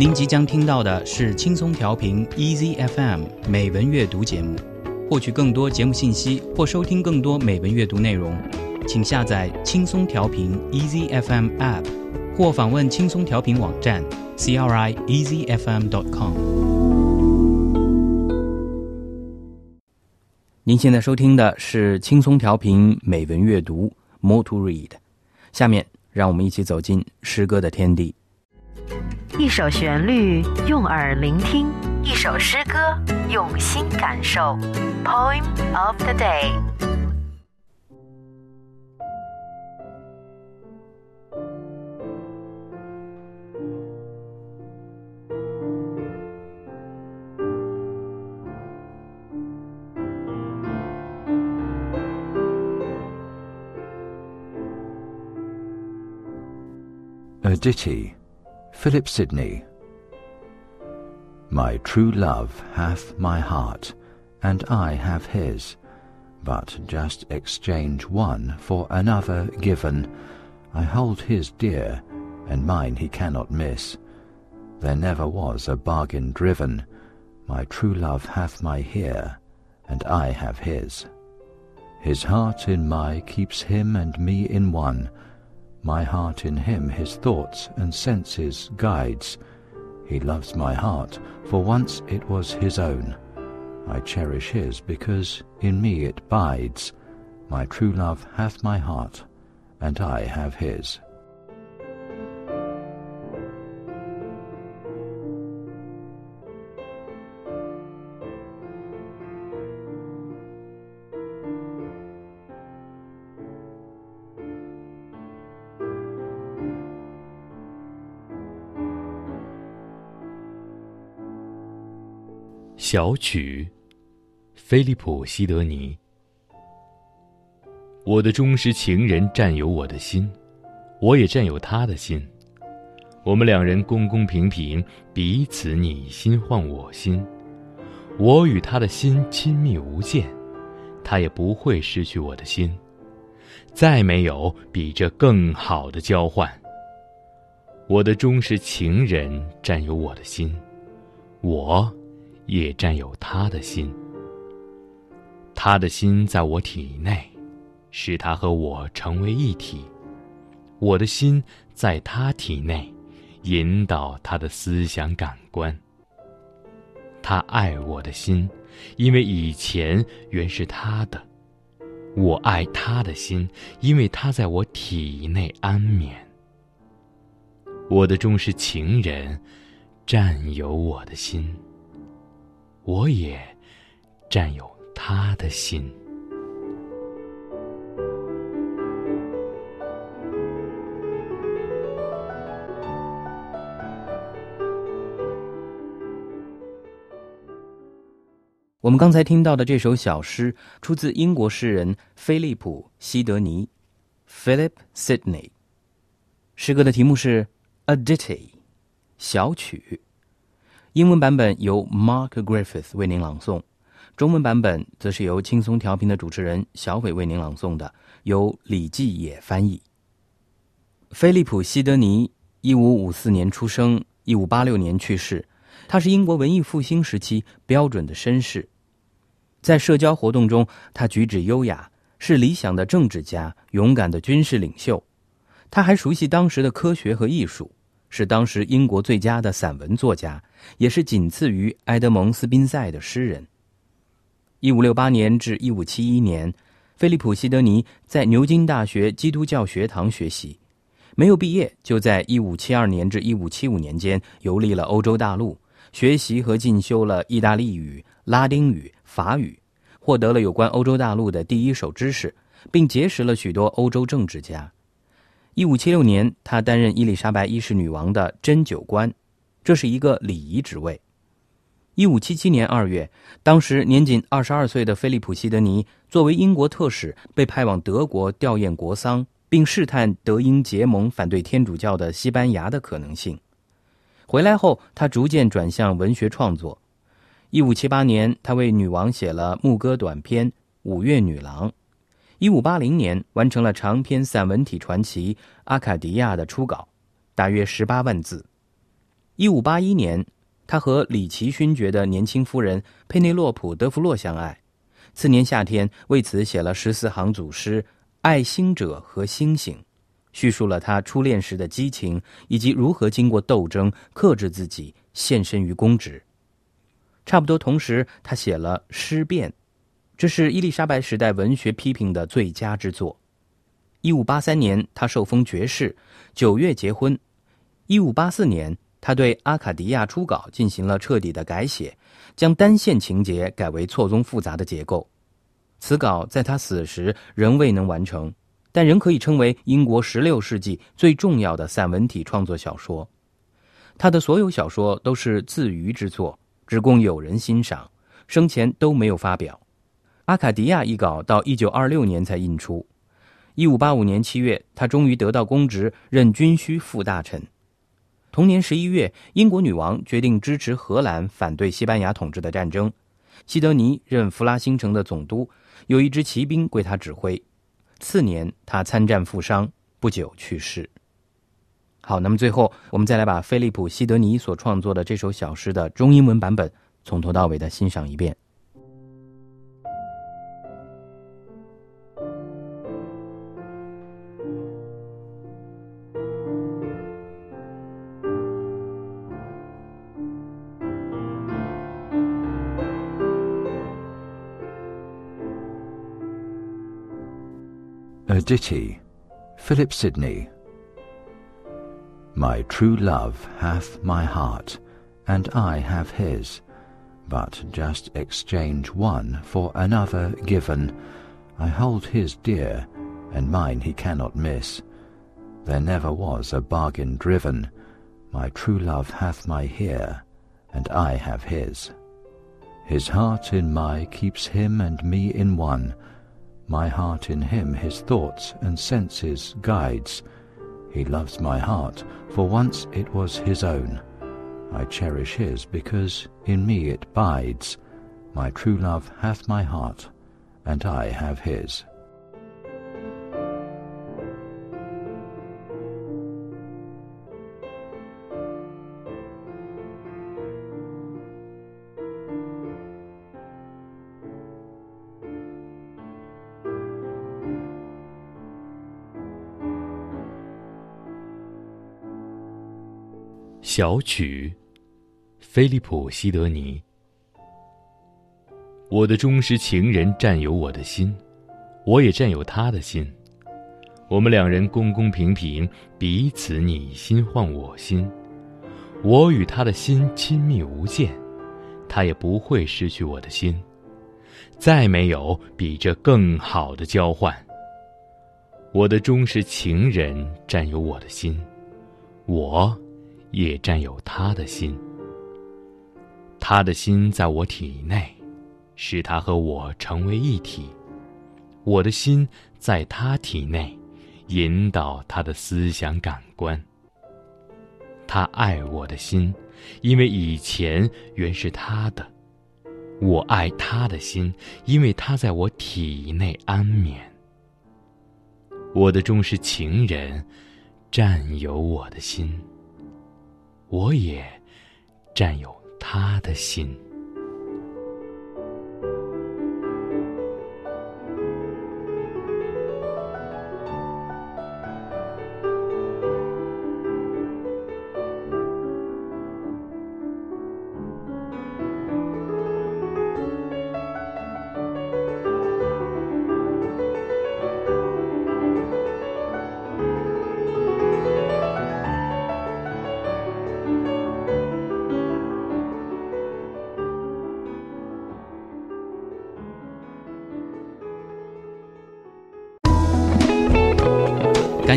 您即将听到的是轻松调频 Easy FM 美文阅读节目。获取更多节目信息或收听更多美文阅读内容，请下载轻松调频 Easy FM App，或访问轻松调频网站 c r i e a s y f m dot com。您现在收听的是轻松调频美文阅读 More to Read。下面让我们一起走进诗歌的天地。一首旋律用耳聆听，一首诗歌用心感受。Poem of the day。A Ditty, Philip Sidney. My true love hath my heart, and I have his, but just exchange one for another given. I hold his dear, and mine he cannot miss. There never was a bargain driven. My true love hath my here, and I have his. His heart in my keeps him and me in one. My heart in him his thoughts and senses guides. He loves my heart, for once it was his own. I cherish his because in me it bides. My true love hath my heart, and I have his. 小曲，菲利普·西德尼。我的忠实情人占有我的心，我也占有他的心。我们两人公公平平，彼此你心换我心。我与他的心亲密无间，他也不会失去我的心。再没有比这更好的交换。我的忠实情人占有我的心，我。也占有他的心，他的心在我体内，使他和我成为一体；我的心在他体内，引导他的思想感官。他爱我的心，因为以前原是他的；我爱他的心，因为他在我体内安眠。我的忠实情人，占有我的心。我也占有他的心。我们刚才听到的这首小诗，出自英国诗人菲利普·西德尼 （Philip Sidney）。诗歌的题目是《A Ditty》，小曲。英文版本由 Mark Griffith 为您朗诵，中文版本则是由轻松调频的主持人小伟为您朗诵的，由李继野翻译。菲利普·西德尼，一五五四年出生，一五八六年去世。他是英国文艺复兴时期标准的绅士，在社交活动中，他举止优雅，是理想的政治家，勇敢的军事领袖。他还熟悉当时的科学和艺术。是当时英国最佳的散文作家，也是仅次于埃德蒙·斯宾塞的诗人。一五六八年至一五七一年，菲利普·西德尼在牛津大学基督教学堂学习，没有毕业，就在一五七二年至一五七五年间游历了欧洲大陆，学习和进修了意大利语、拉丁语、法语，获得了有关欧洲大陆的第一手知识，并结识了许多欧洲政治家。一五七六年，他担任伊丽莎白一世女王的针灸官，这是一个礼仪职位。一五七七年二月，当时年仅二十二岁的菲利普·西德尼作为英国特使，被派往德国吊唁国丧，并试探德英结盟反对天主教的西班牙的可能性。回来后，他逐渐转向文学创作。一五七八年，他为女王写了牧歌短篇《五月女郎》。一五八零年，完成了长篇散文体传奇《阿卡迪亚》的初稿，大约十八万字。一五八一年，他和里奇勋爵的年轻夫人佩内洛普·德弗洛相爱。次年夏天，为此写了十四行组诗《爱星者和星星》，叙述了他初恋时的激情，以及如何经过斗争克制自己，献身于公职。差不多同时，他写了《诗变》，这是伊丽莎白时代文学批评的最佳之作。一五八三年，他受封爵士，九月结婚。一五八四年，他对《阿卡迪亚》初稿进行了彻底的改写，将单线情节改为错综复杂的结构。此稿在他死时仍未能完成，但仍可以称为英国十六世纪最重要的散文体创作小说。他的所有小说都是自娱之作，只供友人欣赏，生前都没有发表。《阿卡迪亚》一稿到一九二六年才印出。一五八五年七月，他终于得到公职，任军需副大臣。同年十一月，英国女王决定支持荷兰反对西班牙统治的战争。西德尼任弗拉星城的总督，有一支骑兵归他指挥。次年，他参战负伤，不久去世。好，那么最后，我们再来把菲利普·西德尼所创作的这首小诗的中英文版本从头到尾的欣赏一遍。Ditty, Philip Sidney. My true love hath my heart, and I have his, but just exchange one for another given. I hold his dear, and mine he cannot miss. There never was a bargain driven. My true love hath my here, and I have his. His heart in my keeps him and me in one. My heart in him his thoughts and senses guides. He loves my heart, for once it was his own. I cherish his because in me it bides. My true love hath my heart, and I have his. 小曲，菲利普·西德尼。我的忠实情人占有我的心，我也占有他的心。我们两人公公平平，彼此你心换我心。我与他的心亲密无间，他也不会失去我的心。再没有比这更好的交换。我的忠实情人占有我的心，我。也占有他的心，他的心在我体内，使他和我成为一体；我的心在他体内，引导他的思想感官。他爱我的心，因为以前原是他的；我爱他的心，因为他在我体内安眠。我的忠实情人，占有我的心。我也占有他的心。